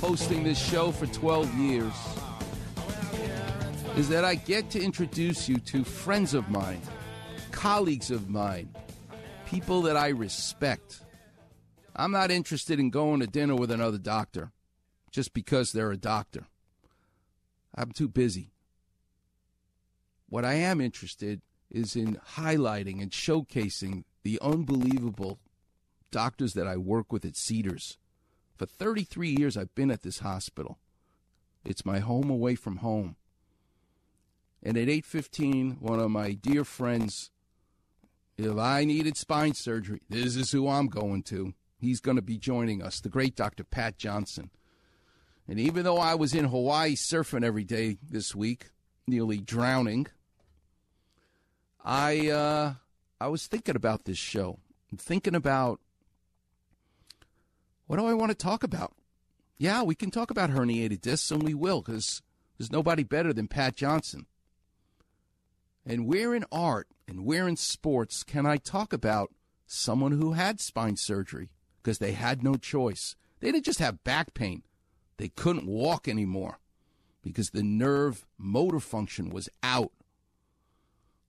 hosting this show for 12 years is that I get to introduce you to friends of mine, colleagues of mine, people that I respect. I'm not interested in going to dinner with another doctor just because they're a doctor. I'm too busy. What I am interested is in highlighting and showcasing the unbelievable doctors that I work with at Cedars. For 33 years, I've been at this hospital. It's my home away from home. And at 8:15, one of my dear friends, if I needed spine surgery, this is who I'm going to. He's going to be joining us, the great Dr. Pat Johnson. And even though I was in Hawaii surfing every day this week, nearly drowning, I uh, I was thinking about this show, thinking about what do I want to talk about? Yeah, we can talk about herniated discs, and we will, because there's nobody better than Pat Johnson. And where in art and where in sports can I talk about someone who had spine surgery because they had no choice? They didn't just have back pain, they couldn't walk anymore because the nerve motor function was out.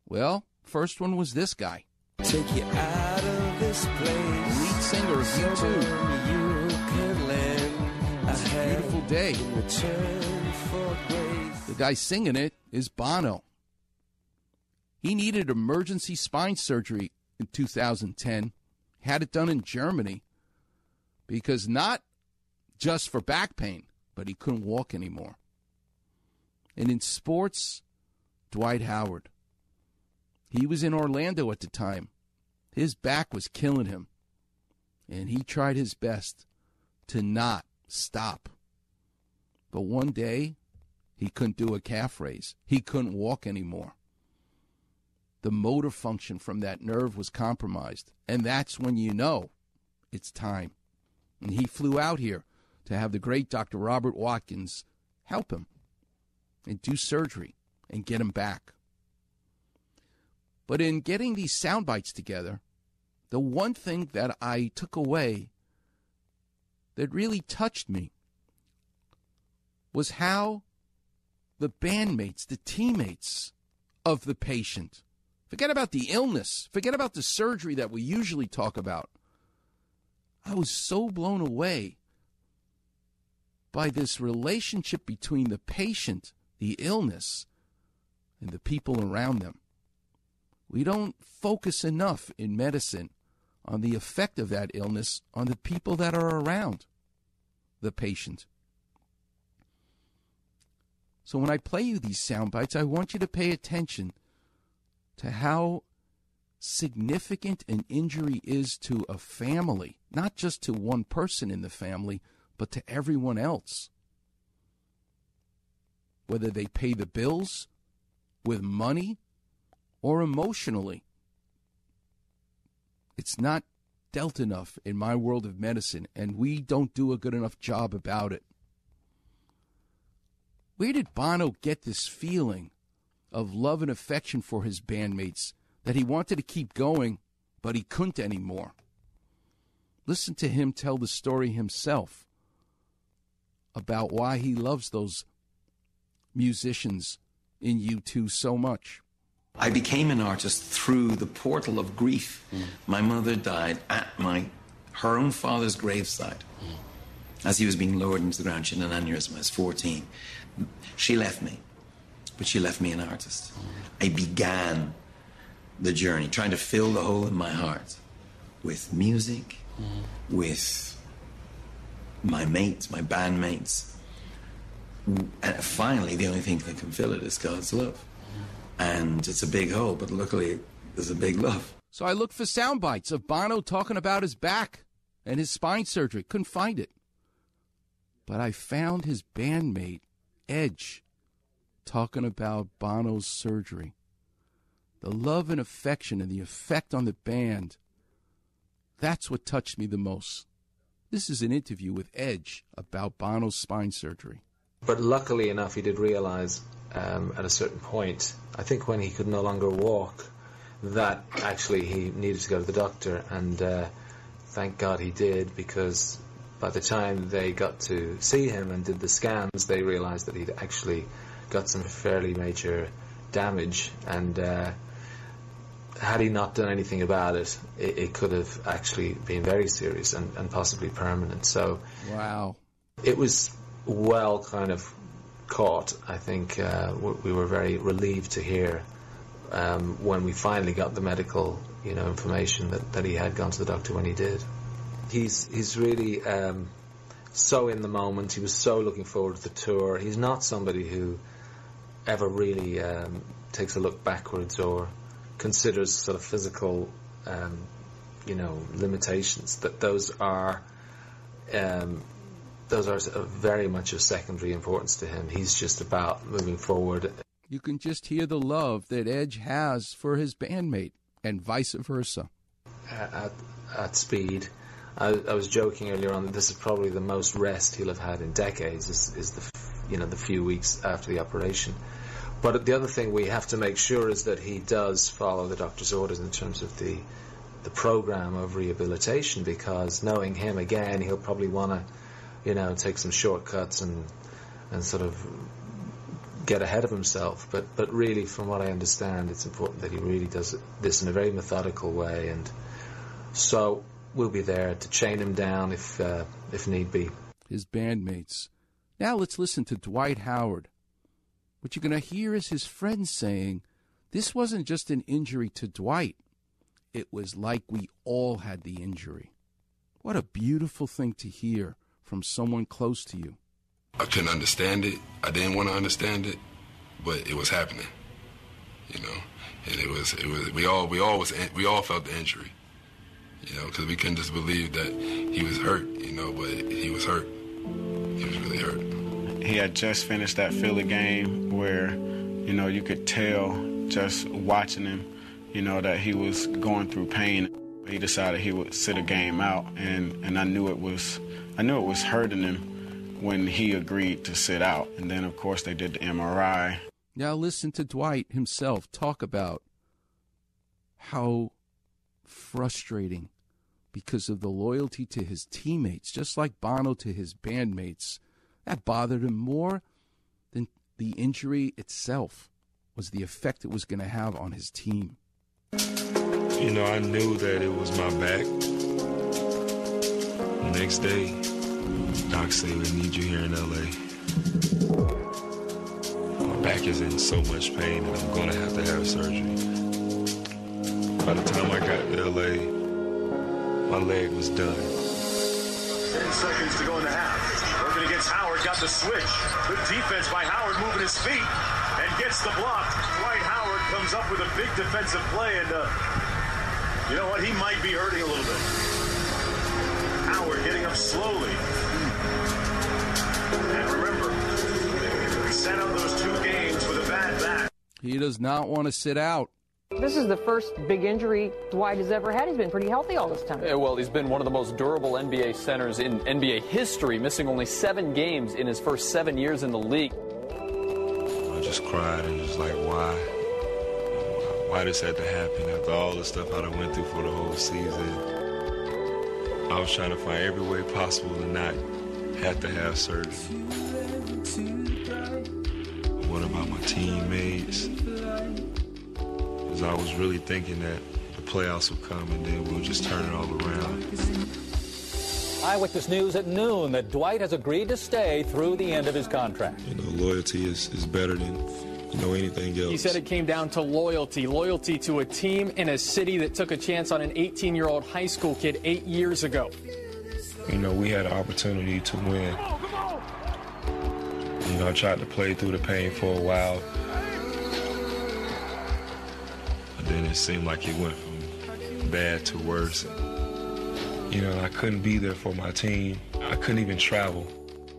Well, first one was this guy. Take you out of this place. Lead singer of U2. The guy singing it is Bono. He needed emergency spine surgery in 2010, had it done in Germany because not just for back pain, but he couldn't walk anymore. And in sports, Dwight Howard. He was in Orlando at the time. His back was killing him. And he tried his best to not stop. But one day, he couldn't do a calf raise. He couldn't walk anymore. The motor function from that nerve was compromised. And that's when you know it's time. And he flew out here to have the great Dr. Robert Watkins help him and do surgery and get him back. But in getting these sound bites together, the one thing that I took away that really touched me was how the bandmates, the teammates of the patient, forget about the illness, forget about the surgery that we usually talk about. I was so blown away by this relationship between the patient, the illness, and the people around them. We don't focus enough in medicine on the effect of that illness on the people that are around the patient. So when I play you these sound bites, I want you to pay attention to how significant an injury is to a family, not just to one person in the family, but to everyone else. Whether they pay the bills with money or emotionally. It's not dealt enough in my world of medicine, and we don't do a good enough job about it. Where did Bono get this feeling of love and affection for his bandmates that he wanted to keep going, but he couldn't anymore? Listen to him tell the story himself about why he loves those musicians in U2 so much. I became an artist through the portal of grief. Mm. My mother died at my her own father's graveside. Mm. As he was being lowered into the ground, she had an aneurysm. I was 14. She left me, but she left me an artist. I began the journey, trying to fill the hole in my heart with music, with my mates, my bandmates. And finally, the only thing that can fill it is God's love. And it's a big hole, but luckily, there's a big love. So I looked for sound bites of Bono talking about his back and his spine surgery. Couldn't find it. But I found his bandmate, Edge, talking about Bono's surgery. The love and affection and the effect on the band. That's what touched me the most. This is an interview with Edge about Bono's spine surgery. But luckily enough, he did realize um, at a certain point, I think when he could no longer walk, that actually he needed to go to the doctor. And uh, thank God he did, because by the time they got to see him and did the scans, they realized that he'd actually got some fairly major damage. And uh, had he not done anything about it, it, it could have actually been very serious and, and possibly permanent. So, wow, it was well kind of caught. I think uh, we were very relieved to hear um, when we finally got the medical, you know, information that, that he had gone to the doctor when he did. He's he's really um, so in the moment. He was so looking forward to the tour. He's not somebody who ever really um, takes a look backwards or considers sort of physical, um, you know, limitations. That those are um, those are very much of secondary importance to him. He's just about moving forward. You can just hear the love that Edge has for his bandmate, and vice versa. At, at speed, I, I, was joking earlier on that this is probably the most rest he'll have had in decades. Is, is the you know the few weeks after the operation. But the other thing we have to make sure is that he does follow the doctor's orders in terms of the the program of rehabilitation because knowing him again, he'll probably want to you know, take some shortcuts and and sort of get ahead of himself. But but really, from what I understand, it's important that he really does this in a very methodical way, and so we'll be there to chain him down if uh, if need be. His bandmates. Now let's listen to Dwight Howard. What you're going to hear is his friends saying, "This wasn't just an injury to Dwight; it was like we all had the injury." What a beautiful thing to hear from someone close to you? I couldn't understand it. I didn't want to understand it, but it was happening. You know, and it was it was we all we all was we all felt the injury. You know, because we couldn't just believe that he was hurt. You know, but he was hurt. He was really hurt. He had just finished that Philly game where, you know, you could tell just watching him, you know, that he was going through pain. He decided he would sit a game out, and and I knew it was I knew it was hurting him when he agreed to sit out. And then, of course, they did the MRI. Now, listen to Dwight himself talk about how frustrating because of the loyalty to his teammates, just like Bono to his bandmates. That bothered him more than the injury itself was the effect it was going to have on his team. You know, I knew that it was my back next day, Doc said, we need you here in LA. My back is in so much pain that I'm gonna have to have surgery. By the time I got to LA, my leg was done. 10 seconds to go in the half. Working against Howard, got the switch. Good defense by Howard moving his feet and gets the block. Dwight Howard comes up with a big defensive play and uh, you know what? He might be hurting a little bit. Howard getting up slowly. And remember, he sat out those two games with a bad back. He does not want to sit out. This is the first big injury Dwight has ever had. He's been pretty healthy all this time. Yeah, well, he's been one of the most durable NBA centers in NBA history, missing only seven games in his first seven years in the league. I just cried and just like, why? Why this had to happen after all the stuff I went through for the whole season? I was trying to find every way possible to not have to have surgery. What about my teammates? Because I was really thinking that the playoffs would come and then we'll just turn it all around. Eyewitness News at noon that Dwight has agreed to stay through the end of his contract. You know, loyalty is, is better than you know anything else. He said it came down to loyalty, loyalty to a team in a city that took a chance on an 18-year-old high school kid eight years ago. You know, we had an opportunity to win. You know, I tried to play through the pain for a while. But then it seemed like it went from bad to worse. You know, I couldn't be there for my team. I couldn't even travel.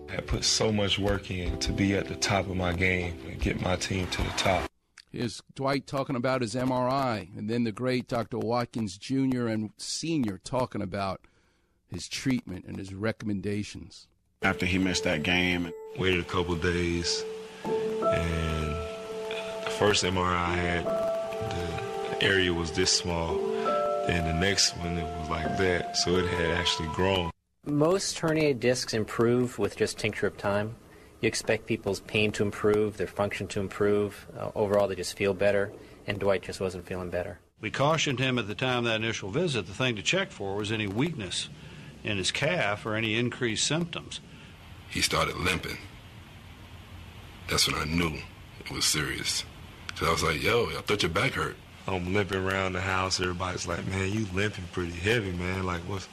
I had put so much work in to be at the top of my game and get my team to the top. Here's Dwight talking about his MRI, and then the great Dr. Watkins Jr. and Sr. talking about his treatment and his recommendations. After he missed that game, and waited a couple days, and the first MRI I had, the area was this small. Then the next one, it was like that, so it had actually grown. Most herniated discs improve with just tincture of time. You expect people's pain to improve, their function to improve. Uh, overall, they just feel better, and Dwight just wasn't feeling better. We cautioned him at the time of that initial visit the thing to check for was any weakness in his calf or any increased symptoms. He started limping. That's when I knew it was serious. Because I was like, yo, I thought your back hurt. I'm limping around the house. Everybody's like, man, you limping pretty heavy, man. Like, what's.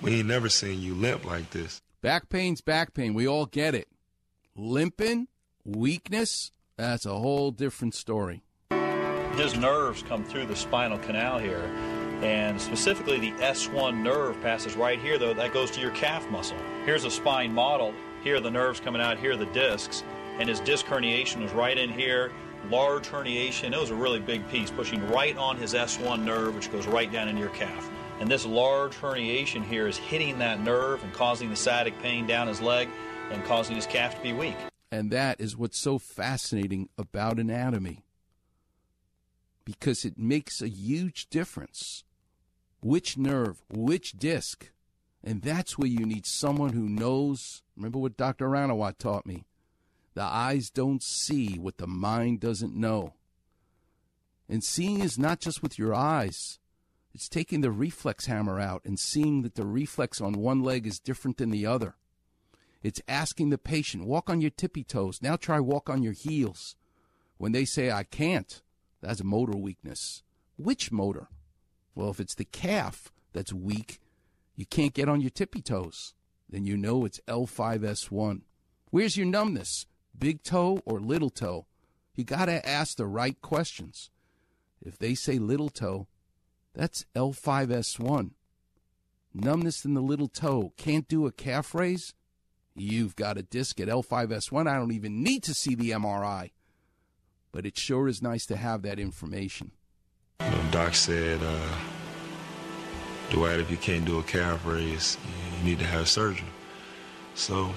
We ain't never seen you limp like this. Back pain's back pain. We all get it. Limping, weakness, that's a whole different story. His nerves come through the spinal canal here, and specifically the S1 nerve passes right here, though, that goes to your calf muscle. Here's a spine model. Here are the nerves coming out, here are the discs, and his disc herniation was right in here. Large herniation. It was a really big piece, pushing right on his S1 nerve, which goes right down into your calf. And this large herniation here is hitting that nerve and causing the sciatic pain down his leg and causing his calf to be weak. And that is what's so fascinating about anatomy because it makes a huge difference. Which nerve, which disc. And that's where you need someone who knows. Remember what Dr. Ranawat taught me the eyes don't see what the mind doesn't know. And seeing is not just with your eyes. It's taking the reflex hammer out and seeing that the reflex on one leg is different than the other. It's asking the patient, walk on your tippy toes. Now try walk on your heels. When they say, I can't, that's a motor weakness. Which motor? Well, if it's the calf that's weak, you can't get on your tippy toes. Then you know it's L5S1. Where's your numbness? Big toe or little toe? You got to ask the right questions. If they say little toe, that's L5S1. Numbness in the little toe. Can't do a calf raise? You've got a disc at L5S1. I don't even need to see the MRI. But it sure is nice to have that information. Know, Doc said, uh, Dwight, if you can't do a calf raise, you need to have surgery. So,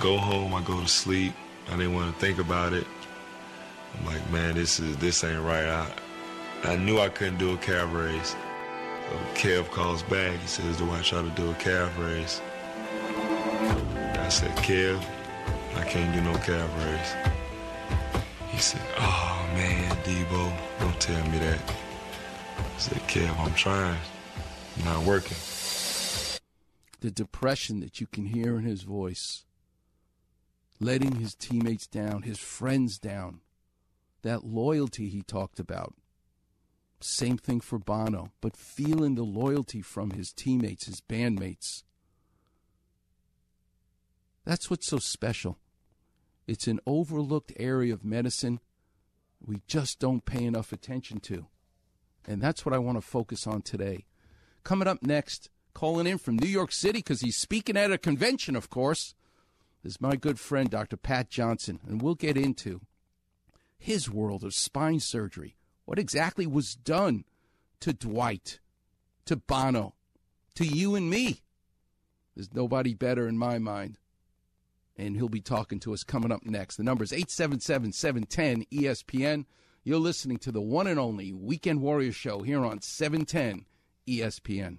go home, I go to sleep. I didn't want to think about it. I'm like, man, this is this ain't right. I, I knew I couldn't do a calf raise. So Kev calls back. He says, Do I try to do a calf raise? I said, Kev, I can't do no calf raise. He said, Oh man, Debo, don't tell me that. I said, Kev, I'm trying. Not working. The depression that you can hear in his voice, letting his teammates down, his friends down, that loyalty he talked about. Same thing for Bono, but feeling the loyalty from his teammates, his bandmates. That's what's so special. It's an overlooked area of medicine we just don't pay enough attention to. And that's what I want to focus on today. Coming up next, calling in from New York City because he's speaking at a convention, of course, is my good friend, Dr. Pat Johnson. And we'll get into his world of spine surgery. What exactly was done to Dwight, to Bono, to you and me? There's nobody better in my mind. And he'll be talking to us coming up next. The number is 877 710 ESPN. You're listening to the one and only Weekend Warrior Show here on 710 ESPN.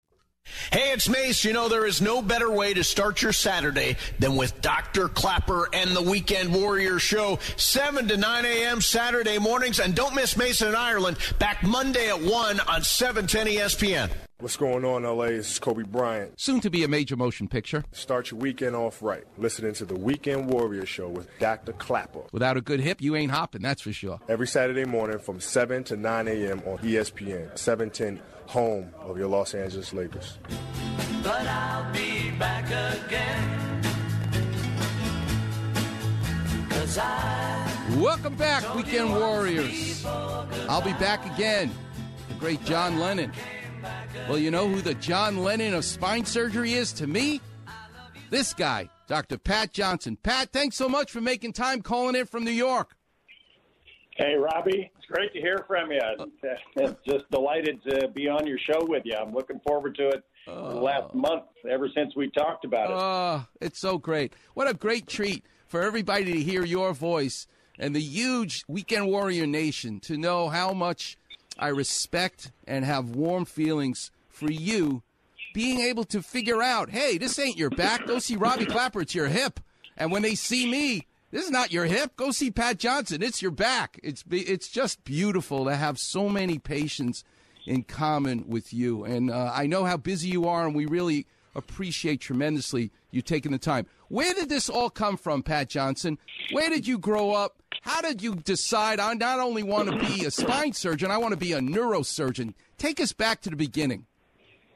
Hey, it's Mace. You know, there is no better way to start your Saturday than with Dr. Klapper and the Weekend Warrior Show, 7 to 9 a.m. Saturday mornings. And don't miss Mason and Ireland, back Monday at 1 on 710 ESPN. What's going on, LA? This is Kobe Bryant. Soon to be a major motion picture. Start your weekend off right. Listening to the Weekend Warrior Show with Dr. Klapper. Without a good hip, you ain't hopping, that's for sure. Every Saturday morning from 7 to 9 a.m. on ESPN, 710, home of your Los Angeles Lakers. But I'll be back again. Cause I Welcome back, Weekend Warriors. I'll be back again. The great John Lennon. Well, you know who the John Lennon of spine surgery is to me? This guy, Dr. Pat Johnson. Pat, thanks so much for making time calling in from New York. Hey, Robbie. Great to hear from you. Uh, Just delighted to be on your show with you. I'm looking forward to it the last month, ever since we talked about it. Oh, it's so great. What a great treat for everybody to hear your voice and the huge Weekend Warrior Nation to know how much I respect and have warm feelings for you being able to figure out, hey, this ain't your back. Go see Robbie Klapper. It's your hip. And when they see me, this is not your hip. Go see Pat Johnson. It's your back. It's it's just beautiful to have so many patients in common with you. And uh, I know how busy you are, and we really appreciate tremendously you taking the time. Where did this all come from, Pat Johnson? Where did you grow up? How did you decide I not only want to be a spine surgeon, I want to be a neurosurgeon? Take us back to the beginning.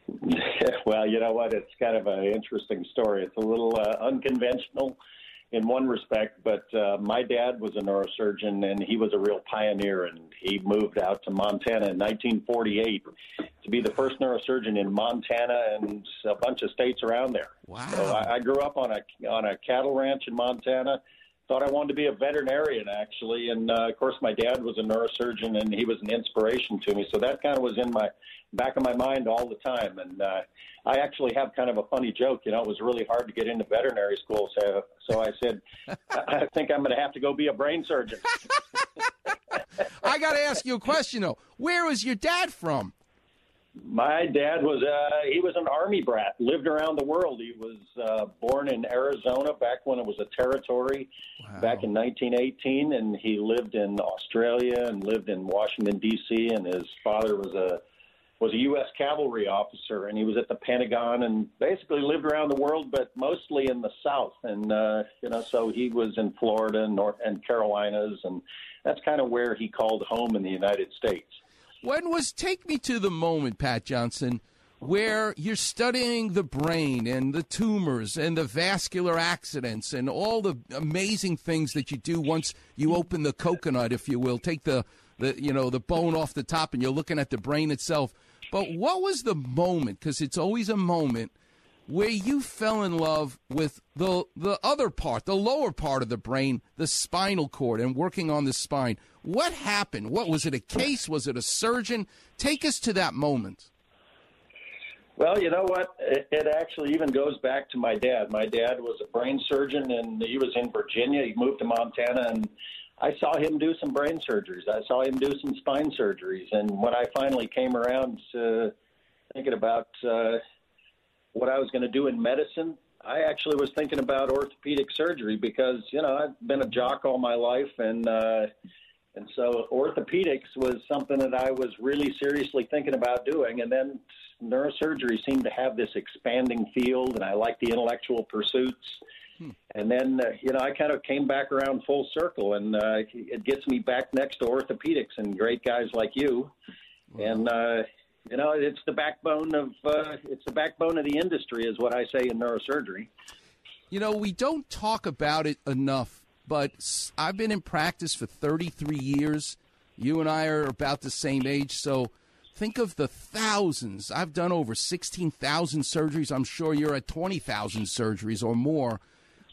well, you know what? It's kind of an interesting story. It's a little uh, unconventional in one respect, but uh, my dad was a neurosurgeon and he was a real pioneer. And he moved out to Montana in 1948 to be the first neurosurgeon in Montana and a bunch of states around there. Wow! So I, I grew up on a on a cattle ranch in Montana. Thought I wanted to be a veterinarian actually, and uh, of course my dad was a neurosurgeon and he was an inspiration to me. So that kind of was in my back of my mind all the time. And uh, I actually have kind of a funny joke. You know, it was really hard to get into veterinary school, so so I said, I I think I'm going to have to go be a brain surgeon. I got to ask you a question though. Where was your dad from? My dad was uh, he was an army brat, lived around the world. He was uh, born in Arizona back when it was a territory, back in 1918, and he lived in Australia and lived in Washington D.C. And his father was a was a U.S. cavalry officer, and he was at the Pentagon and basically lived around the world, but mostly in the South. And uh, you know, so he was in Florida and North and Carolinas, and that's kind of where he called home in the United States. When was take me to the moment, Pat Johnson, where you're studying the brain and the tumors and the vascular accidents and all the amazing things that you do once you open the coconut, if you will, take the the you know the bone off the top and you're looking at the brain itself. But what was the moment? Because it's always a moment where you fell in love with the the other part, the lower part of the brain, the spinal cord, and working on the spine. What happened? What was it? A case? Was it a surgeon? Take us to that moment. Well, you know what? It, it actually even goes back to my dad. My dad was a brain surgeon, and he was in Virginia. He moved to Montana, and I saw him do some brain surgeries. I saw him do some spine surgeries. And when I finally came around to thinking about uh, what I was going to do in medicine, I actually was thinking about orthopedic surgery because you know I've been a jock all my life, and uh, and so orthopedics was something that I was really seriously thinking about doing. And then neurosurgery seemed to have this expanding field, and I like the intellectual pursuits. And then, uh, you know, I kind of came back around full circle, and uh, it gets me back next to orthopedics and great guys like you. And uh, you know, it's the backbone of uh, it's the backbone of the industry, is what I say in neurosurgery. You know, we don't talk about it enough, but I've been in practice for 33 years. You and I are about the same age, so think of the thousands. I've done over 16,000 surgeries. I'm sure you're at 20,000 surgeries or more.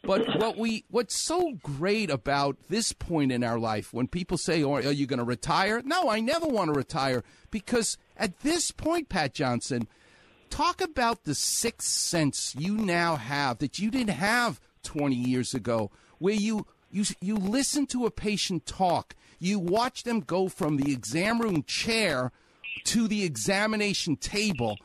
But what we what's so great about this point in our life when people say, oh, "Are you going to retire?" No, I never want to retire because at this point, Pat Johnson, talk about the sixth sense you now have that you didn't have 20 years ago, where you you you listen to a patient talk, you watch them go from the exam room chair to the examination table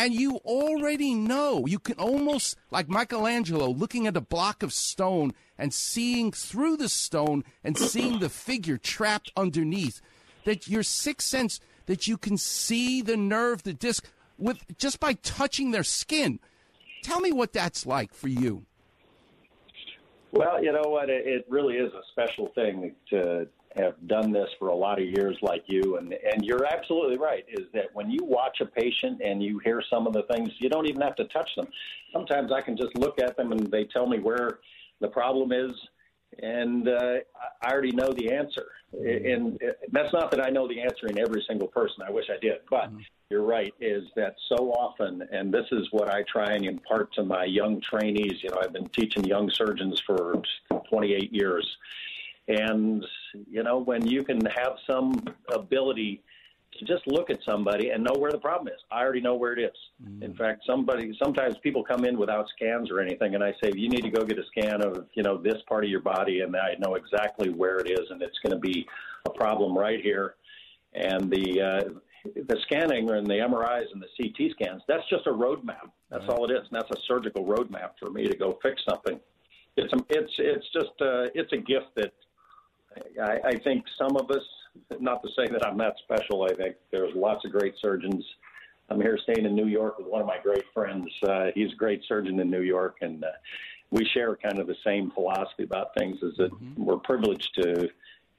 and you already know. You can almost, like Michelangelo, looking at a block of stone and seeing through the stone and seeing the figure trapped underneath. That your sixth sense, that you can see the nerve, the disc, with just by touching their skin. Tell me what that's like for you. Well, you know what? It, really is a special thing to have done this for a lot of years like you and and you're absolutely right is that when you watch a patient and you hear some of the things you don't even have to touch them. Sometimes i can just look at them and they tell me where the problem is and uh, i already know the answer. And that's not that i know the answer in every single person. I wish i did but you're right is that so often and this is what i try and impart to my young trainees you know i've been teaching young surgeons for 28 years and, you know, when you can have some ability to just look at somebody and know where the problem is. I already know where it is. Mm. In fact, somebody sometimes people come in without scans or anything, and I say you need to go get a scan of you know this part of your body, and I know exactly where it is, and it's going to be a problem right here. And the uh, the scanning and the MRIs and the CT scans, that's just a roadmap. That's right. all it is, and that's a surgical roadmap for me to go fix something. It's a, it's it's just a, uh, it's a gift that I, I think some of us, not to say that I'm that special, I think there's lots of great surgeons. I'm here staying in New York with one of my great friends. Uh, he's a great surgeon in New York, and uh, we share kind of the same philosophy about things. Is that mm-hmm. we're privileged to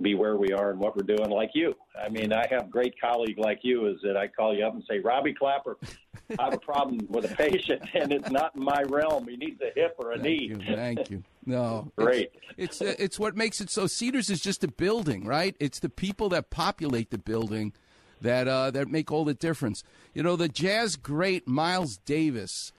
be where we are and what we're doing, like you. I mean, I have a great colleague like you. Is that I call you up and say, Robbie Klapper, I have a problem with a patient, and it's not in my realm. He needs a hip or a thank knee. You, thank you. No, great. It's it's, uh, it's what makes it so. Cedars is just a building, right? It's the people that populate the building that uh, that make all the difference. You know, the jazz great Miles Davis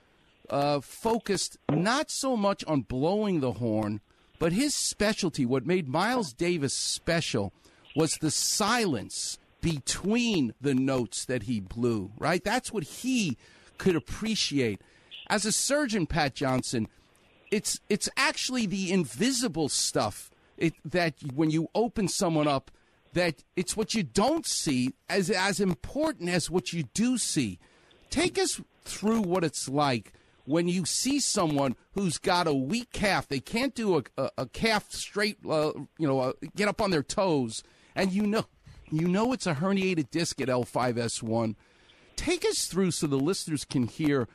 uh, focused not so much on blowing the horn, but his specialty. What made Miles Davis special was the silence between the notes that he blew, right? That's what he could appreciate. As a surgeon, Pat Johnson, it's it's actually the invisible stuff it, that when you open someone up, that it's what you don't see as as important as what you do see. Take us through what it's like when you see someone who's got a weak calf. They can't do a, a, a calf straight, uh, you know, uh, get up on their toes, and you know you know it's a herniated disc at L5S1. Take us through so the listeners can hear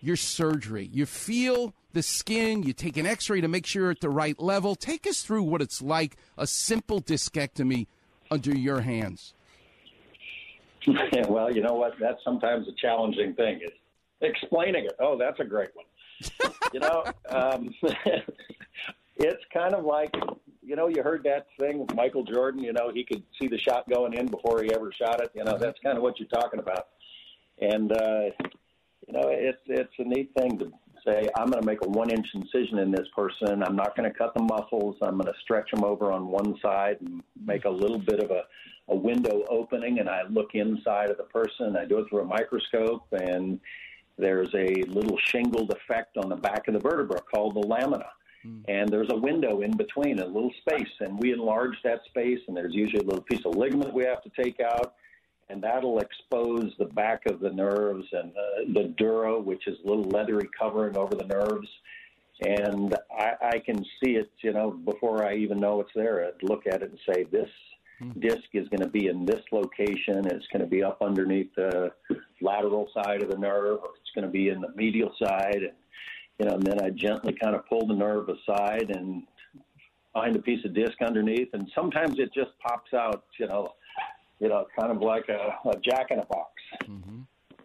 your surgery. You feel the skin, you take an x ray to make sure you're at the right level. Take us through what it's like a simple discectomy under your hands. well, you know what? That's sometimes a challenging thing. Is explaining it. Oh, that's a great one. you know, um, it's kind of like you know, you heard that thing with Michael Jordan. You know, he could see the shot going in before he ever shot it. You know, that's kind of what you're talking about. And uh, you know, it's it's a neat thing to say. I'm going to make a one inch incision in this person. I'm not going to cut the muscles. I'm going to stretch them over on one side and make a little bit of a a window opening, and I look inside of the person. I do it through a microscope, and there's a little shingled effect on the back of the vertebra called the lamina. And there's a window in between, a little space, and we enlarge that space, and there's usually a little piece of ligament we have to take out, and that'll expose the back of the nerves and uh, the dura, which is a little leathery covering over the nerves. And I, I can see it, you know, before I even know it's there. I'd look at it and say, this hmm. disc is going to be in this location. It's going to be up underneath the lateral side of the nerve, or it's going to be in the medial side. And you know, and then I gently kind of pull the nerve aside and find a piece of disc underneath, and sometimes it just pops out, you know, you know, kind of like a, a jack in a box. Mm-hmm.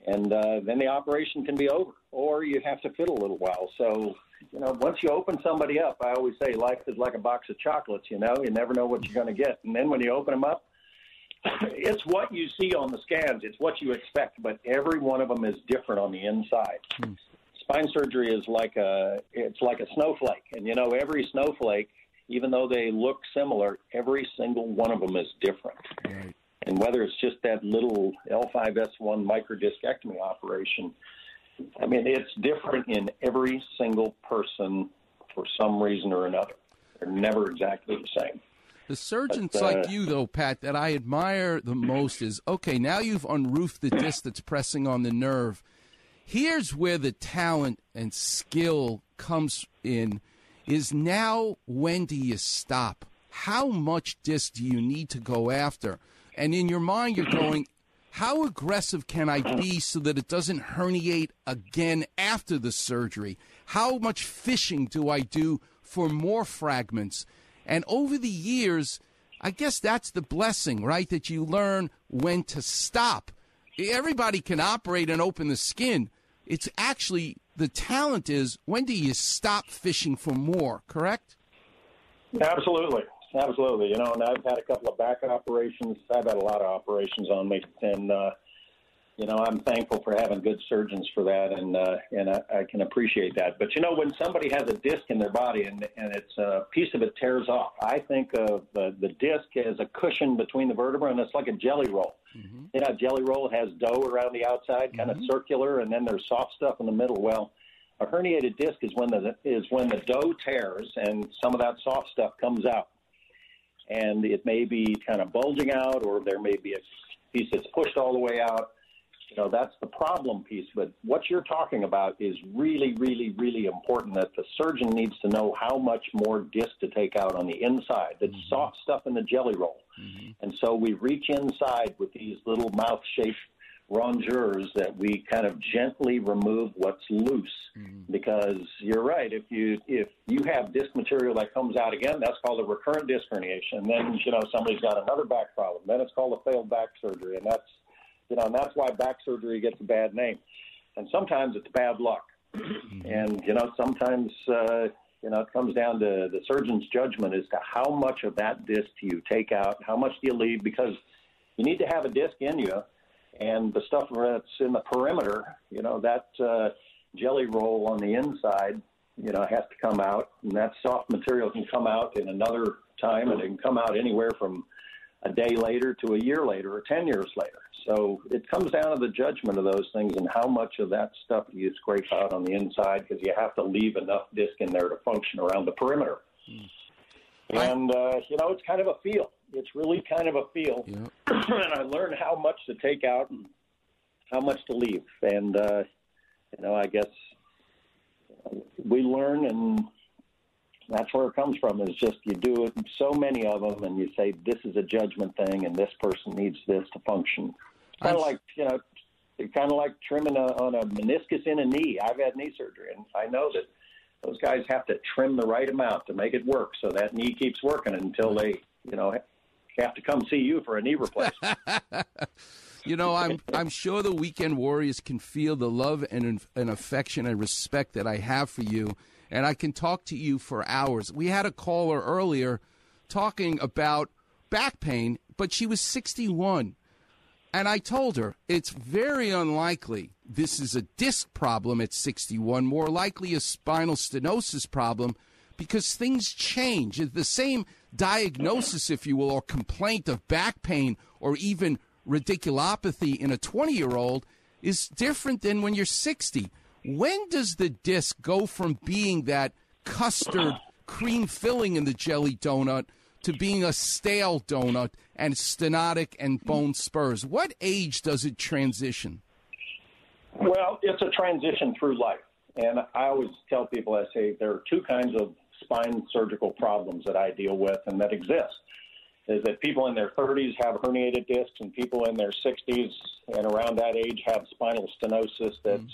And uh, then the operation can be over, or you have to fiddle a little while. So, you know, once you open somebody up, I always say life is like a box of chocolates. You know, you never know what you're going to get, and then when you open them up, it's what you see on the scans. It's what you expect, but every one of them is different on the inside. Mm. Spine surgery is like a it's like a snowflake, and you know every snowflake, even though they look similar, every single one of them is different. And whether it's just that little L5S1 microdiscectomy operation, I mean it's different in every single person for some reason or another. They're never exactly the same. The surgeons But, uh, like you, though, Pat, that I admire the most is okay, now you've unroofed the disc that's pressing on the nerve. Here's where the talent and skill comes in is now when do you stop? How much disc do you need to go after? And in your mind, you're going, how aggressive can I be so that it doesn't herniate again after the surgery? How much fishing do I do for more fragments? And over the years, I guess that's the blessing, right? That you learn when to stop. Everybody can operate and open the skin. It's actually the talent is when do you stop fishing for more, correct? Absolutely, absolutely. You know, and I've had a couple of back operations. I've had a lot of operations on me, and uh, you know, I'm thankful for having good surgeons for that, and uh, and I, I can appreciate that. But you know, when somebody has a disc in their body and and it's a piece of it tears off, I think of the, the disc as a cushion between the vertebra, and it's like a jelly roll. You know, a jelly roll has dough around the outside, kind of circular, and then there's soft stuff in the middle. Well, a herniated disc is when the is when the dough tears and some of that soft stuff comes out, and it may be kind of bulging out, or there may be a piece that's pushed all the way out. You know, that's the problem piece. But what you're talking about is really, really, really important. That the surgeon needs to know how much more disc to take out on the inside. That's mm-hmm. soft stuff in the jelly roll. Mm-hmm. And so we reach inside with these little mouth-shaped rongeurs that we kind of gently remove what's loose. Mm-hmm. Because you're right, if you if you have disc material that comes out again, that's called a recurrent disc herniation. And then you know somebody's got another back problem. Then it's called a failed back surgery, and that's you know and that's why back surgery gets a bad name. And sometimes it's bad luck. And you know sometimes. Uh, you know, it comes down to the surgeon's judgment as to how much of that disc do you take out, how much do you leave, because you need to have a disc in you, and the stuff that's in the perimeter, you know, that uh, jelly roll on the inside, you know, has to come out, and that soft material can come out in another time, and it can come out anywhere from a day later to a year later or 10 years later. So it comes down to the judgment of those things and how much of that stuff do you scrape out on the inside because you have to leave enough disc in there to function around the perimeter. And, uh, you know, it's kind of a feel. It's really kind of a feel. and I learned how much to take out and how much to leave. And, uh, you know, I guess we learn and that's where it comes from is just you do it so many of them and you say this is a judgment thing and this person needs this to function. Kind of like you know it's kind of like trimming a, on a meniscus in a knee. I've had knee surgery and i know that those guys have to trim the right amount to make it work so that knee keeps working until they you know have to come see you for a knee replacement. You know, I'm I'm sure the weekend warriors can feel the love and and affection and respect that I have for you, and I can talk to you for hours. We had a caller earlier talking about back pain, but she was 61. And I told her it's very unlikely this is a disc problem at 61, more likely a spinal stenosis problem because things change. The same diagnosis, if you will, or complaint of back pain or even radiculopathy in a 20 year old is different than when you're 60. When does the disc go from being that custard cream filling in the jelly donut to being a stale donut and stenotic and bone spurs? What age does it transition? Well, it's a transition through life. And I always tell people, I say there are two kinds of spine surgical problems that I deal with and that exist. Is that people in their 30s have herniated discs and people in their 60s and around that age have spinal stenosis that's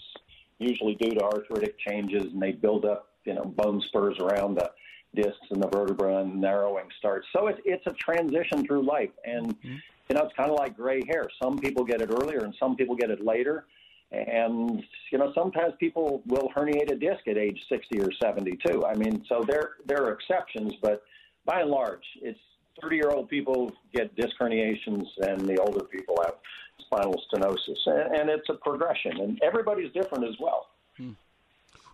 usually due to arthritic changes and they build up, you know, bone spurs around the discs and the vertebra and narrowing starts. So it's, it's a transition through life. And, mm-hmm. you know, it's kind of like gray hair. Some people get it earlier and some people get it later. And, you know, sometimes people will herniate a disc at age 60 or 72. I mean, so there, there are exceptions, but by and large, it's 30 year old people get disc herniations and the older people have spinal stenosis. And, and it's a progression. And everybody's different as well. Hmm.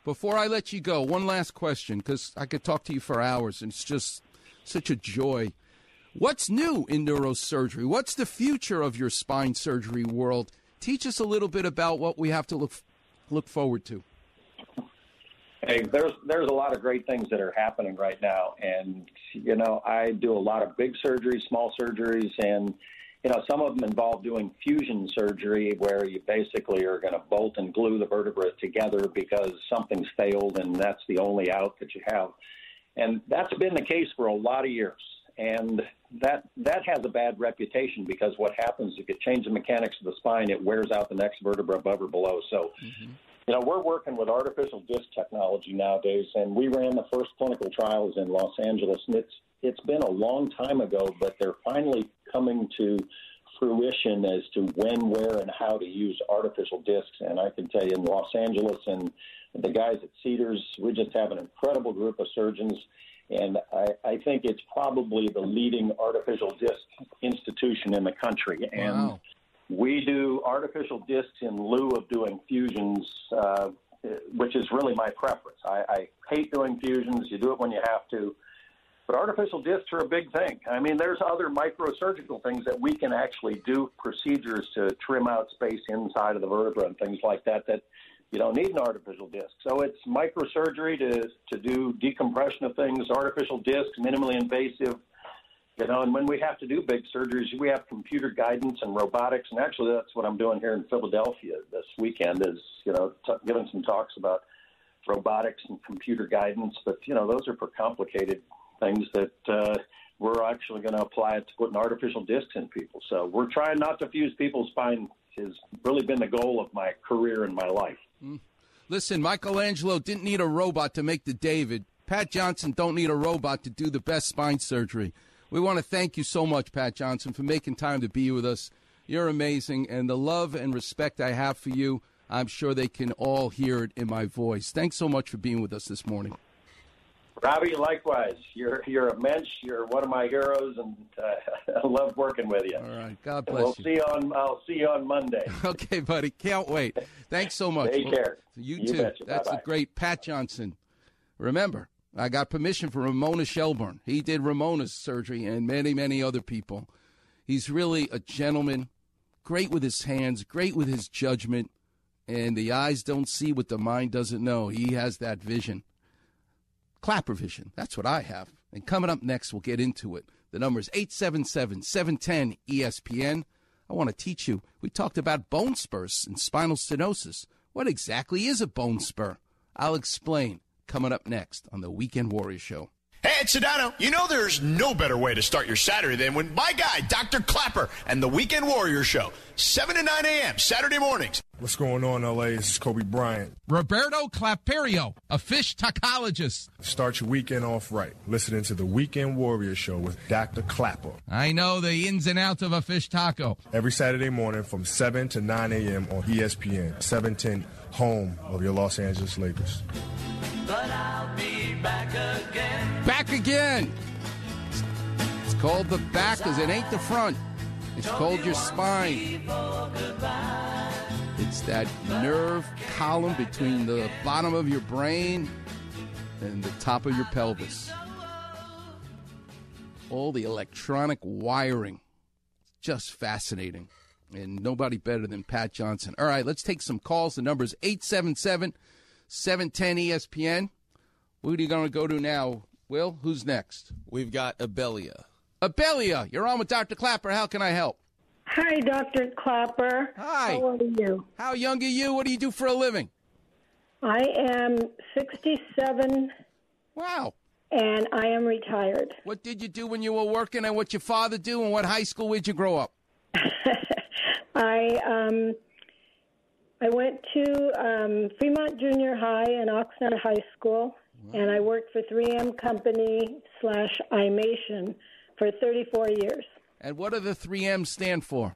Before I let you go, one last question because I could talk to you for hours, and it's just such a joy. What's new in neurosurgery? What's the future of your spine surgery world? Teach us a little bit about what we have to look look forward to. Hey, there's there's a lot of great things that are happening right now, and you know I do a lot of big surgeries, small surgeries, and you know some of them involve doing fusion surgery where you basically are going to bolt and glue the vertebra together because something's failed and that's the only out that you have, and that's been the case for a lot of years, and that that has a bad reputation because what happens if you change the mechanics of the spine, it wears out the next vertebra above or below. So. Mm-hmm. You know, we're working with artificial disc technology nowadays, and we ran the first clinical trials in Los Angeles, and it's it's been a long time ago, but they're finally coming to fruition as to when, where, and how to use artificial discs. And I can tell you, in Los Angeles and the guys at Cedars, we just have an incredible group of surgeons, and I, I think it's probably the leading artificial disc institution in the country. And Wow. we do artificial discs in lieu of doing fusions, uh, which is really my preference. I, I hate doing fusions. You do it when you have to. But artificial discs are a big thing. I mean, there's other microsurgical things that we can actually do procedures to trim out space inside of the vertebra and things like that that you don't need an artificial disc. So it's microsurgery to, to do decompression of things, artificial discs, minimally invasive, you know, and when we have to do big surgeries, we have computer guidance and robotics. And actually, that's what I'm doing here in Philadelphia this weekend is, you know, t- giving some talks about robotics and computer guidance. But, you know, those are for complicated things that uh, we're actually going to apply it to putting artificial discs in people. So we're trying not to fuse people's spine has really been the goal of my career and my life. Listen, Michelangelo didn't need a robot to make the David. Pat Johnson don't need a robot to do the best spine surgery. We want to thank you so much, Pat Johnson, for making time to be with us. You're amazing, and the love and respect I have for you, I'm sure they can all hear it in my voice. Thanks so much for being with us this morning. Robbie, likewise, you're you're a mensch. You're one of my heroes, and uh, I love working with you. All right, God bless we'll you. see you on. I'll see you on Monday. Okay, buddy. Can't wait. Thanks so much. Take care. You, You too. betcha. That's Bye-bye. the great Pat Johnson. Remember, I got permission from Ramona Shelburne. He did Ramona's surgery and many, many other people. He's really a gentleman, great with his hands, great with his judgment, and the eyes don't see what the mind doesn't know. He has that vision. Klapper vision. That's what I have. And coming up next, we'll get into it. The number is 877 710 ESPN. I want to teach you. We talked about bone spurs and spinal stenosis. What exactly is a bone spur? I'll explain coming up next on the Weekend Warrior Show. Hey, it's Sedano. You know there's no better way to start your Saturday than when my guy, Dr. Klapper, and the Weekend Warrior Show, 7 to 9 a.m. Saturday mornings. What's going on, LA? This is Kobe Bryant. Roberto Claperio, a fish tacologist. Start your weekend off right. Listening to the Weekend Warrior Show with Dr. Klapper. I know the ins and outs of a fish taco. Every Saturday morning from 7 to 9 a.m. on ESPN, 710, home of your Los Angeles Lakers. But I'll be back again. Back again. It's called the back because it ain't the front. It's called your spine. It's that nerve column between the bottom of your brain and the top of your pelvis. All the electronic wiring. Just fascinating. And nobody better than Pat Johnson. All right, let's take some calls. The number is 877 710 ESPN. What are you going to go to now, Will? Who's next? We've got Abelia. Abelia, you're on with Dr. Klapper. How can I help? Hi, Dr. Klapper. Hi. How old are you? How young are you? What do you do for a living? I am 67. Wow. And I am retired. What did you do when you were working and what your father do and what high school did you grow up? I um, I went to um, Fremont Junior High and Oxnard High School, and I worked for 3M Company slash Imation for 34 years. And what do the 3M stand for?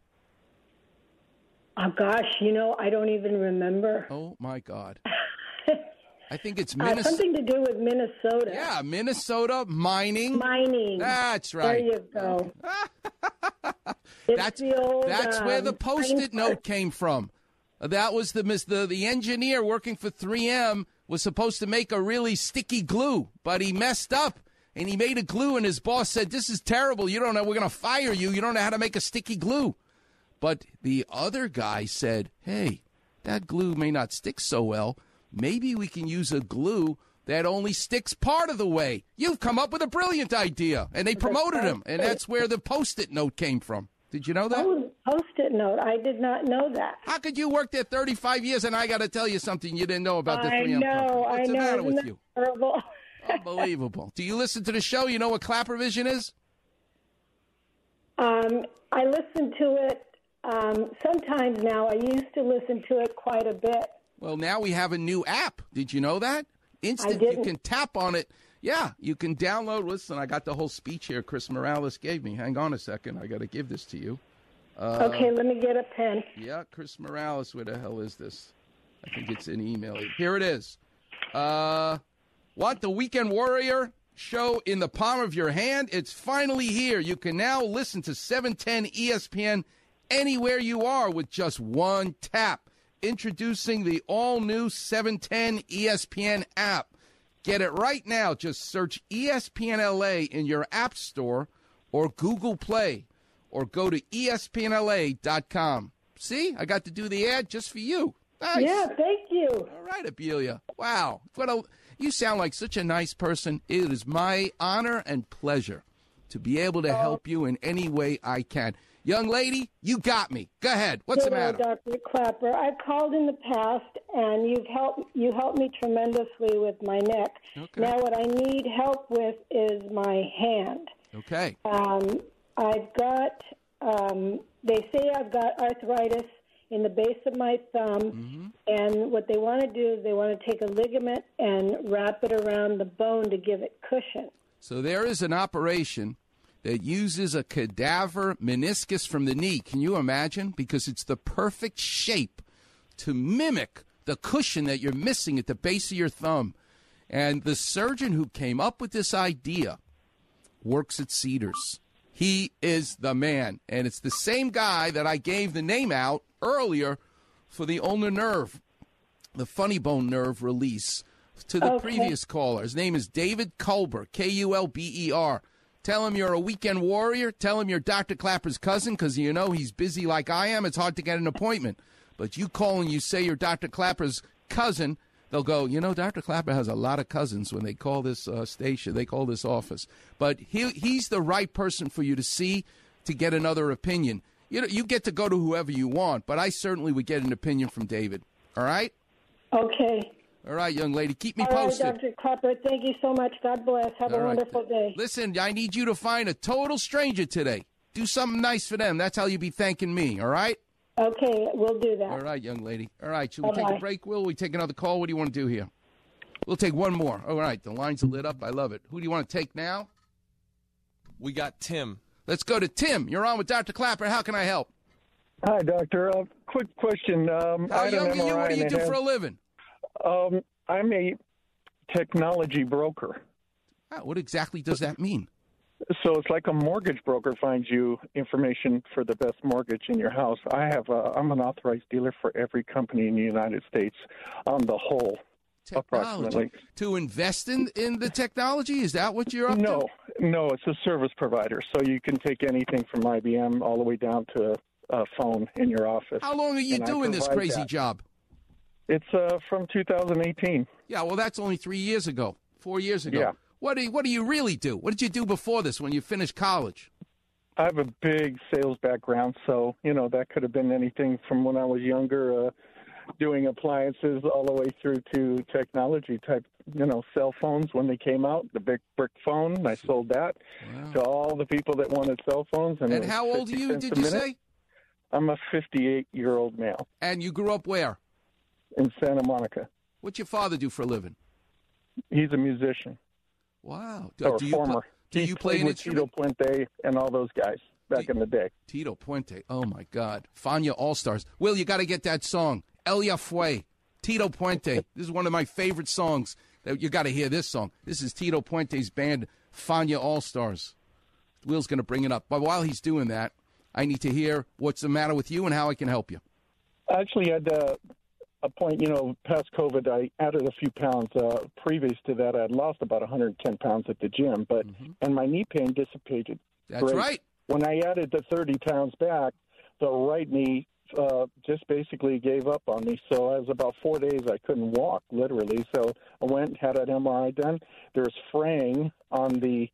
Oh gosh, you know I don't even remember. Oh my God. I think it's Uh, Minnesota. something to do with Minnesota. Yeah, Minnesota mining. Mining. That's right. There you go. That's the old, that's where the um, post-it note came from. That was the mis- the the engineer working for 3M was supposed to make a really sticky glue, but he messed up and he made a glue, and his boss said, This is terrible. You don't know, we're going to fire you. You don't know how to make a sticky glue. But the other guy said, Hey, that glue may not stick so well. Maybe we can use a glue that only sticks part of the way. You've come up with a brilliant idea. And they promoted him, and that's where the post it note came from. Did you know that? Post-it note. I did not know that. How could you work there 35 years and I got to tell you something you didn't know about the 3M know. company? What's I the know. matter Isn't with you? Terrible. Unbelievable. Do you listen to the show? You know what Klapper vision is? Um, I listen to it um, sometimes now. I used to listen to it quite a bit. Well, now we have a new app. Did you know that? Instant, you can tap on it. Yeah, you can download. Listen, I got the whole speech here Chris Morales gave me. Hang on a second. I got to give this to you. Uh, okay, let me get a pen. Yeah, Chris Morales. Where the hell is this? I think it's an email. Here it is. Uh, want the Weekend Warrior show in the palm of your hand? It's finally here. You can now listen to 710 ESPN anywhere you are with just one tap. Introducing the all new 710 ESPN app. Get it right now. Just search ESPN LA in your App Store or Google Play or go to ESPNLA.com. See, I got to do the ad just for you. Nice. Yeah, thank you. All right, Abelia. Wow. What a, you sound like such a nice person. It is my honor and pleasure to be able to help you in any way I can. Young lady, you got me. Go ahead. What's the matter? Dr. Klapper? I've called in the past, and you've helped you helped me tremendously with my neck. Okay. Now, what I need help with is my hand. Okay. Um, I've got. Um, they say I've got arthritis in the base of my thumb, Mm-hmm. and what they want to do is they want to take a ligament and wrap it around the bone to give it cushion. So there is an operation that uses a cadaver meniscus from the knee. Can you imagine? Because it's the perfect shape to mimic the cushion that you're missing at the base of your thumb. And the surgeon who came up with this idea works at Cedars. He is the man. And it's the same guy that I gave the name out earlier for the ulnar nerve, the funny bone nerve release to the Okay. previous caller. His name is David Kulber, K U L B E R. Tell him you're a weekend warrior. Tell him you're Dr. Klapper's cousin because you know he's busy like I am. It's hard to get an appointment. But you call and you say you're Dr. Klapper's cousin, they'll go, you know, Dr. Klapper has a lot of cousins when they call this uh, station, they call this office. But he, he's the right person for you to see to get another opinion. You know, you get to go to whoever you want, but I certainly would get an opinion from David. All right? Okay. All right, young lady. Keep me All right, posted. Dr. Klapper. Thank you so much. God bless. Have All a right. wonderful day. Listen, I need you to find a total stranger today. Do something nice for them. That's how you be thanking me, all right? Okay, we'll do that. All right, young lady. All right, should we take Bye-bye. a break, Will? We take another call? What do you want to do here? We'll take one more. All right, the lines are lit up. I love it. Who do you want to take now? We got Tim. Let's go to Tim. You're on with Dr. Klapper. How can I help? Hi, doctor. Uh, quick question. Um, How I young are you? What do you do it for a living? Um, I'm a technology broker. Ah, what exactly does that mean? So it's like a mortgage broker finds you information for the best mortgage in your house. I have a, I'm an authorized dealer for every company in the United States on the whole, approximately. To invest in, in the technology? Is that what you're up No, to? no, it's a service provider. So you can take anything from IBM all the way down to a phone in your office. How long are you And doing this crazy that. job? It's uh, from 2018. Yeah, well, that's only three years ago, four years ago. Yeah. What do you, What do you really do? What did you do before this when you finished college? I have a big sales background, so you know that could have been anything from when I was younger, uh, doing appliances, all the way through to technology type. You know, cell phones when they came out, the big brick phone. I sold that to all the people that wanted cell phones. And, And how old are you, did you say? I'm a 58 year old male And you grew up where? in Santa Monica. What's your father do for a living? He's a musician. Wow. or do you former. pl- do you play with Tito Puente and all those guys back in the day? Tito Puente. Oh my God. Fania All Stars. Will, you got to get that song. Elia Fue. Tito Puente. This is one of my favorite songs. That You got to hear this song. This is Tito Puente's band, Fania All Stars. Will's going to bring it up. But while he's doing that, I need to hear what's the matter with you and how I can help you. Actually, I had uh, a point, you know, past COVID, I added a few pounds. Uh, previous to that, I had lost about 110 pounds at the gym, but and my knee pain dissipated. That's Great. right. When I added the 30 pounds back, the right knee uh, just basically gave up on me. So I was about four days I couldn't walk, literally. So I went had an MRI done. There's fraying on the.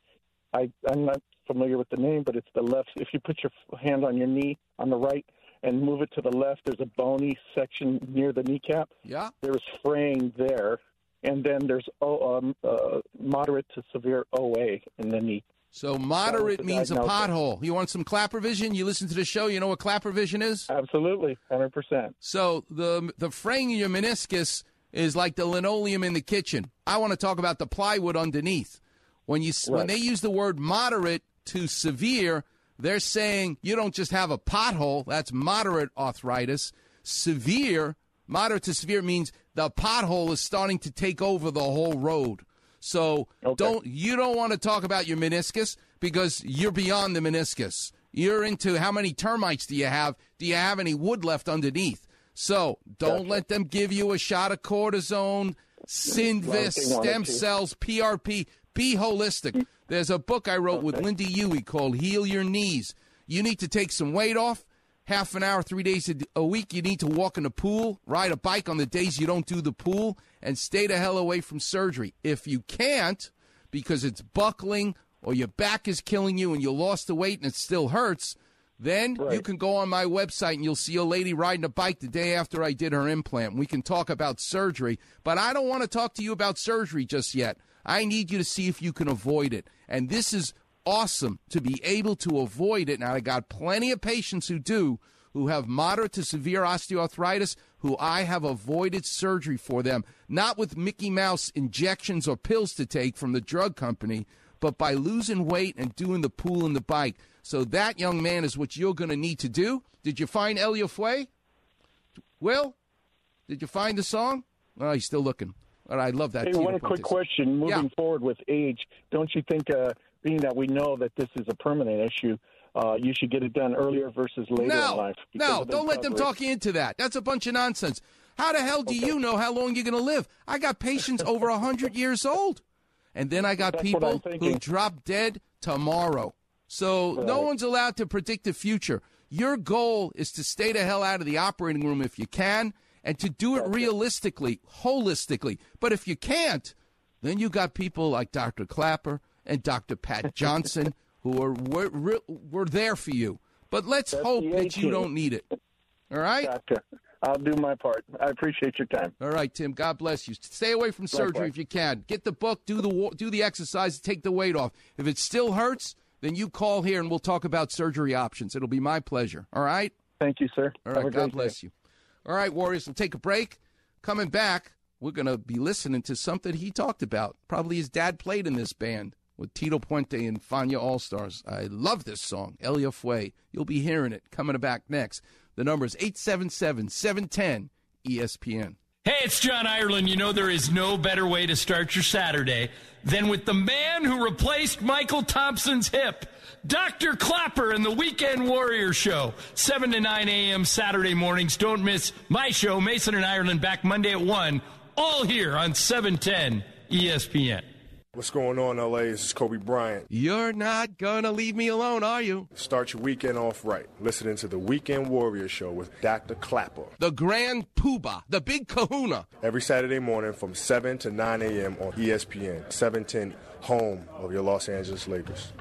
I I'm not familiar with the name, but it's the left. If you put your hand on your knee on the right and move it to the left, there's a bony section near the kneecap. Yeah. There's fraying there, and then there's oh, um, uh, moderate to severe OA in the knee. So moderate means a pothole. You want some Klapper vision? You listen to the show. You know what Klapper vision is? Absolutely, hundred percent. So the the fraying in your meniscus is like the linoleum in the kitchen. I want to talk about the plywood underneath. When you when they use the word moderate to severe, they're saying you don't just have a pothole. That's moderate arthritis. Severe, moderate to severe means the pothole is starting to take over the whole road. So don't you don't want to talk about your meniscus because you're beyond the meniscus. You're into how many termites do you have? Do you have any wood left underneath? So don't let them give you a shot of cortisone, Synvisc, Well, if they wanted stem cells, PRP. Be holistic. There's a book I wrote with Lynda Huey called Heal Your Knees. You need to take some weight off. Half an hour, three days a- a week, you need to walk in the pool, ride a bike on the days you don't do the pool, and stay the hell away from surgery. If you can't, because it's buckling or your back is killing you and you lost the weight and it still hurts, then you can go on my website and you'll see a lady riding a bike the day after I did her implant. We can talk about surgery, but I don't want to talk to you about surgery just yet. I need you to see if you can avoid it. And this is awesome to be able to avoid it. Now, I got plenty of patients who do, who have moderate to severe osteoarthritis, who I have avoided surgery for them, not with Mickey Mouse injections or pills to take from the drug company, but by losing weight and doing the pool and the bike. So that, young man, is what you're going to need to do. Did you find Elio Fue? Will? Did you find the song? Oh, he's still looking. Right, I love that. Hey, one quick question. Moving Yeah. forward with age, don't you think, uh, being that we know that this is a permanent issue, uh, you should get it done earlier versus later in No, life? because no, don't let them talk you into that. That's a bunch of nonsense. How the hell do you know how long you're going to live? I got patients over 100 years old. And then I got That's people who drop dead tomorrow. So no one's allowed to predict the future. Your goal is to stay the hell out of the operating room if you can and to do it realistically, holistically. But if you can't, then you got people like Dr. Klapper and Dr. Pat Johnson who are we're, we're, there for you. But let's That's hope that you don't need it. All right? Gotcha. I'll do my part. I appreciate your time. All right, Tim. God bless you. Stay away from surgery if you can. Get the book, do the do the exercise, take the weight off. If it still hurts, then you call here and we'll talk about surgery options. It'll be my pleasure. All right? Thank you, sir. All right. God bless you. All right, Warriors. We'll take a break. Coming back, we're going to be listening to something he talked about. Probably his dad played in this band with Tito Puente and Fania All Stars. I love this song, Elia Fue. You'll be hearing it coming back next. The number is 877 710 ESPN. Hey, it's John Ireland. You know there is no better way to start your Saturday than with the man who replaced Mychal Thompson's hip, Dr. Klapper and the Weekend Warrior Show, 7 to 9 a.m. Saturday mornings. Don't miss my show, Mason and Ireland, back Monday at 1, all here on E 710 ESPN. What's going on, LA? This is Kobe Bryant. You're not gonna leave me alone, are you? Start your weekend off right. Listening to the Weekend Warrior Show with Dr. Klapper. The Grand Poobah, the Big Kahuna. Every Saturday morning from 7 to 9 a.m. on ESPN, 710, home of your Los Angeles Lakers.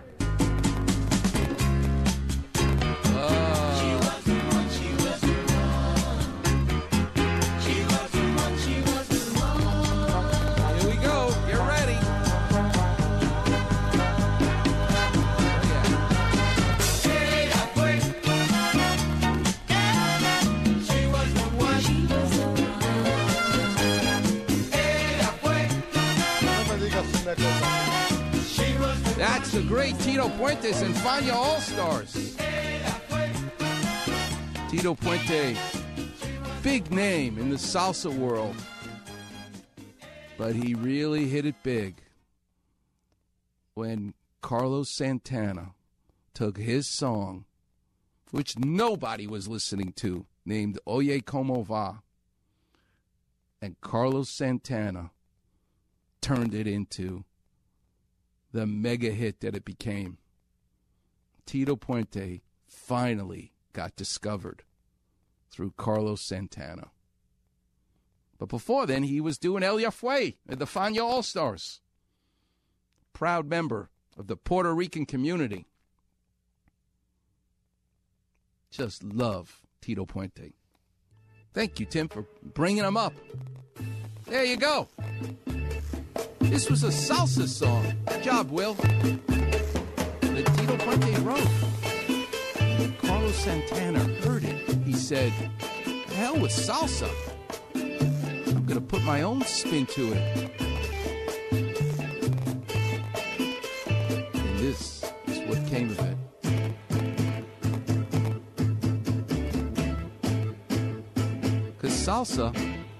Puentes and Fania All Stars. Tito Puente, big name in the salsa world, but he really hit it big when Carlos Santana took his song, which nobody was listening to, named Oye Como Va, And Carlos Santana turned it into the mega hit that it became. Tito Puente finally got discovered through Carlos Santana. But before then, he was doing El Ya Fue at the Fania All Stars. Proud member of the Puerto Rican community. Just love Tito Puente. Thank you, Tim, for bringing him up. There you go. This was a salsa song. Good job, Will. That Tito Puente wrote. Carlos Santana heard it, he said, "The hell with salsa. I'm going to put my own spin to it. And this is what came of it. Because salsa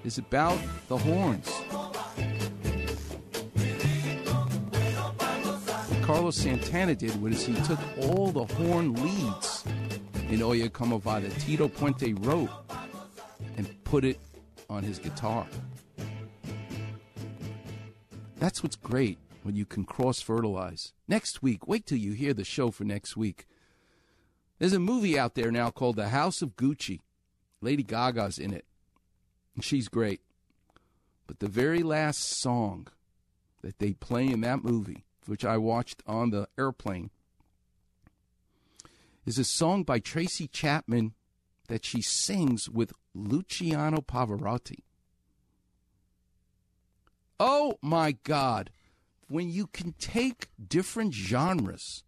is about the horns. Carlos Santana did was he took all the horn leads in Oye Como Va that Tito Puente wrote and put it on his guitar. That's what's great when you can cross fertilize. Next week, wait till you hear the show for next week. There's a movie out there now called The House of Gucci. Lady Gaga's in it, and she's great. But the very last song that they play in that movie, which I watched on the airplane, is a song by Tracy Chapman that she sings with Luciano Pavarotti. Oh my God. When you can take different genres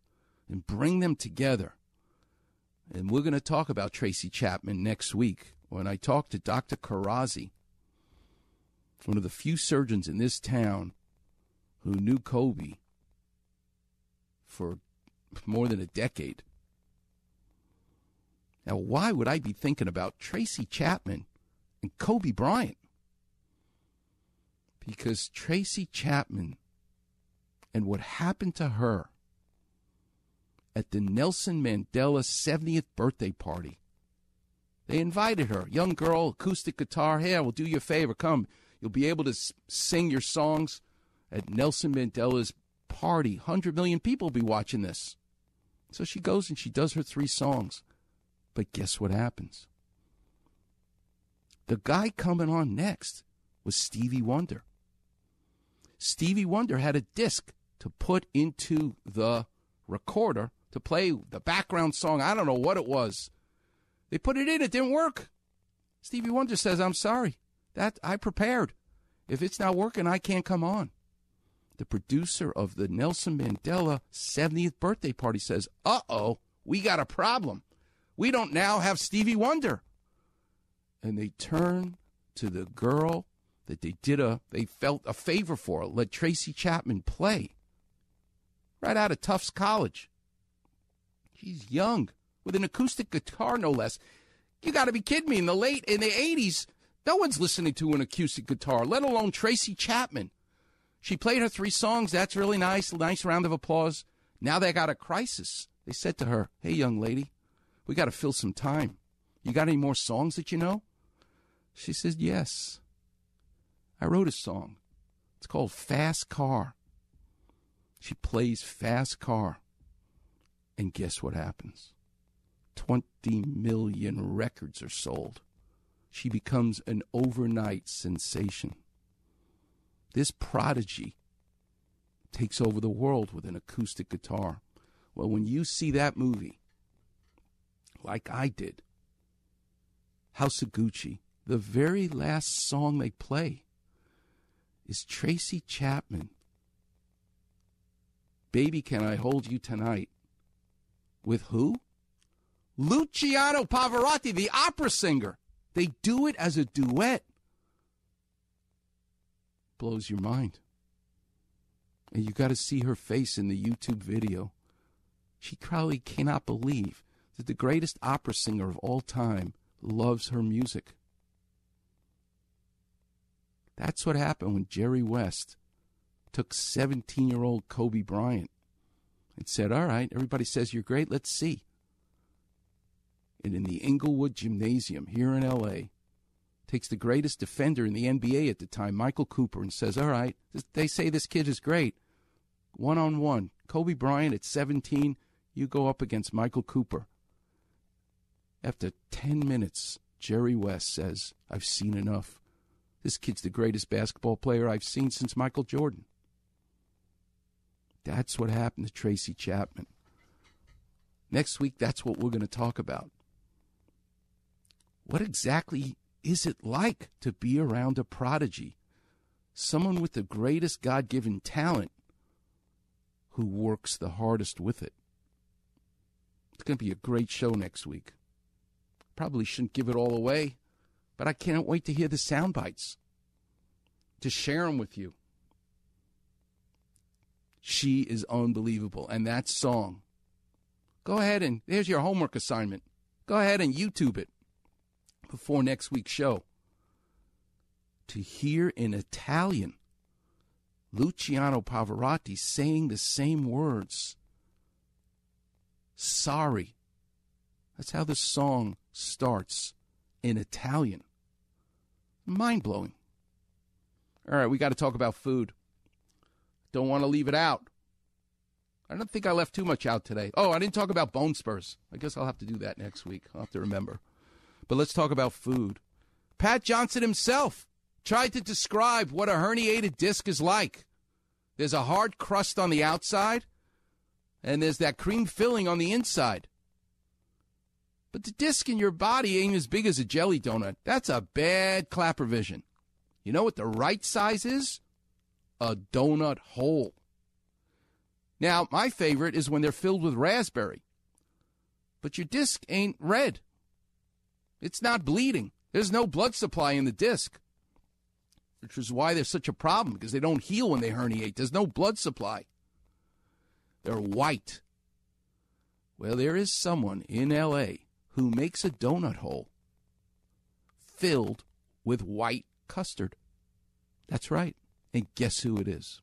and bring them together, and we're going to talk about Tracy Chapman next week when I talk to Dr. Karazi, one of the few surgeons in this town who knew Kobe for more than a decade. Now, why would I be thinking about Tracy Chapman and Kobe Bryant? Because Tracy Chapman and what happened to her at the Nelson Mandela 70th birthday party. They invited her, young girl, acoustic guitar. Hey, I will do you a favor. Come. You'll be able to sing your songs at Nelson Mandela's party. 100 million people be watching this. So she goes and she does her three songs. But guess what happens? The guy coming on next was Stevie Wonder. Stevie Wonder had a disc to put into the recorder to play the background song. I don't know what it was. They put it in, it didn't work. Stevie Wonder says, I'm sorry. That I prepared. If it's not working, I can't come on. The producer of the Nelson Mandela 70th birthday party says, Uh oh, we got a problem. We don't now have Stevie Wonder. And they turn to the girl that they did a they felt a favor for, let Tracy Chapman play. Right out of Tufts College. She's young, with an acoustic guitar no less. You gotta be kidding me. In the late in the eighties, no one's listening to an acoustic guitar, let alone Tracy Chapman. She played her three songs. That's really nice. Nice round of applause. Now they got a crisis. They said to her, Hey, young lady, we got to fill some time. You got any more songs that you know? She says, Yes. I wrote a song. It's called Fast Car. She plays Fast Car. And guess what happens? 20 million records are sold. She becomes an overnight sensation. This prodigy takes over the world with an acoustic guitar. Well, when you see that movie, like I did, House of Gucci, the very last song they play is Tracy Chapman. Baby, can I hold you tonight? With who? Luciano Pavarotti, the opera singer. They do it as a duet. Blows your mind. And you got to see her face in the YouTube video. She probably cannot believe that the greatest opera singer of all time loves her music. That's what happened when Jerry West took 17 year old Kobe Bryant and said, All right, everybody says you're great, let's see. And in the Inglewood Gymnasium here in LA, takes the greatest defender in the NBA at the time, Michael Cooper, and says, All right, they say this kid is great. One on one. Kobe Bryant at 17, you go up against Michael Cooper. After 10 minutes, Jerry West says, I've seen enough. This kid's the greatest basketball player I've seen since Michael Jordan. That's what happened to Tracy Chapman. Next week, that's what we're going to talk about. What exactly is it like to be around a prodigy? Someone with the greatest God given talent who works the hardest with it. It's going to be a great show next week. Probably shouldn't give it all away, but I can't wait to hear the sound bites, to share them with you. She is unbelievable. And that song, go ahead and there's your homework assignment. Go ahead and YouTube it before next week's show. To hear in Italian Luciano Pavarotti saying the same words. Sorry. That's how the song starts in Italian. Mind blowing. All right, we got to talk about food. Don't want to leave it out. I don't think I left too much out today. Oh, I didn't talk about bone spurs. I guess I'll have to do that next week. I'll have to remember. But let's talk about food. Pat Johnson himself tried to describe what a herniated disc is like. There's a hard crust on the outside, and there's that cream filling on the inside. But the disc in your body ain't as big as a jelly donut. That's a bad Klapper vision. You know what the right size is? a donut hole. Now, my favorite is when they're filled with raspberry. But your disc ain't red. It's not bleeding. There's no blood supply in the disc, which is why there's such a problem because they don't heal when they herniate. There's no blood supply. They're white. Well, there is someone in L.A. who makes a donut hole filled with white custard. That's right. And guess who it is?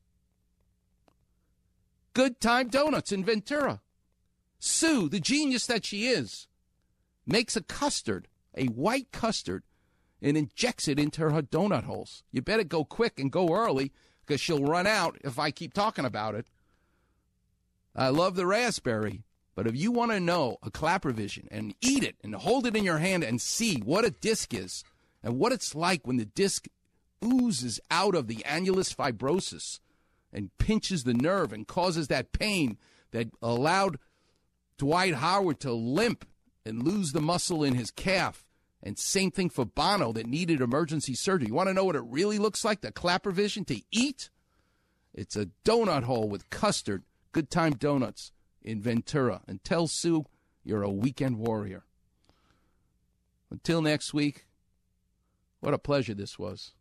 Good Time Donuts in Ventura. Sue, the genius that she is, makes a custard, a white custard, and injects it into her donut holes. You better go quick and go early because she'll run out if I keep talking about it. I love the raspberry, but if you want to know a Klapper vision and eat it and hold it in your hand and see what a disc is and what it's like when the disc oozes out of the annulus fibrosus and pinches the nerve and causes that pain that allowed Dwight Howard to limp and lose the muscle in his calf. And same thing for Bono that needed emergency surgery. You want to know what it really looks like, the Klapper vision to eat? It's a donut hole with custard, good time donuts in Ventura. And tell Sue you're a weekend warrior. Until next week, what a pleasure this was.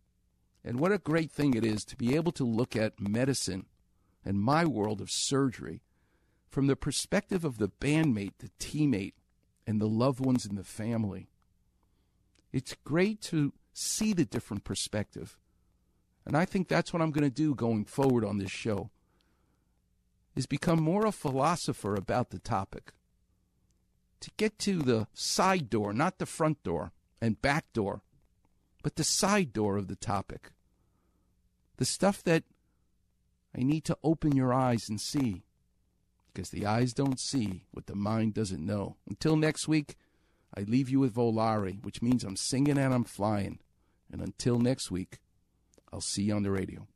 And what a great thing it is to be able to look at medicine and my world of surgery from the perspective of the bandmate, the teammate, and the loved ones in the family. It's great to see the different perspective. And I think that's what I'm going to do going forward on this show is become more a philosopher about the topic. To get to the side door, not the front door and back door, but the side door of the topic. The stuff that I need to open your eyes and see. Because the eyes don't see what the mind doesn't know. Until next week, I leave you with Volare, which means I'm singing and I'm flying. And until next week, I'll see you on the radio.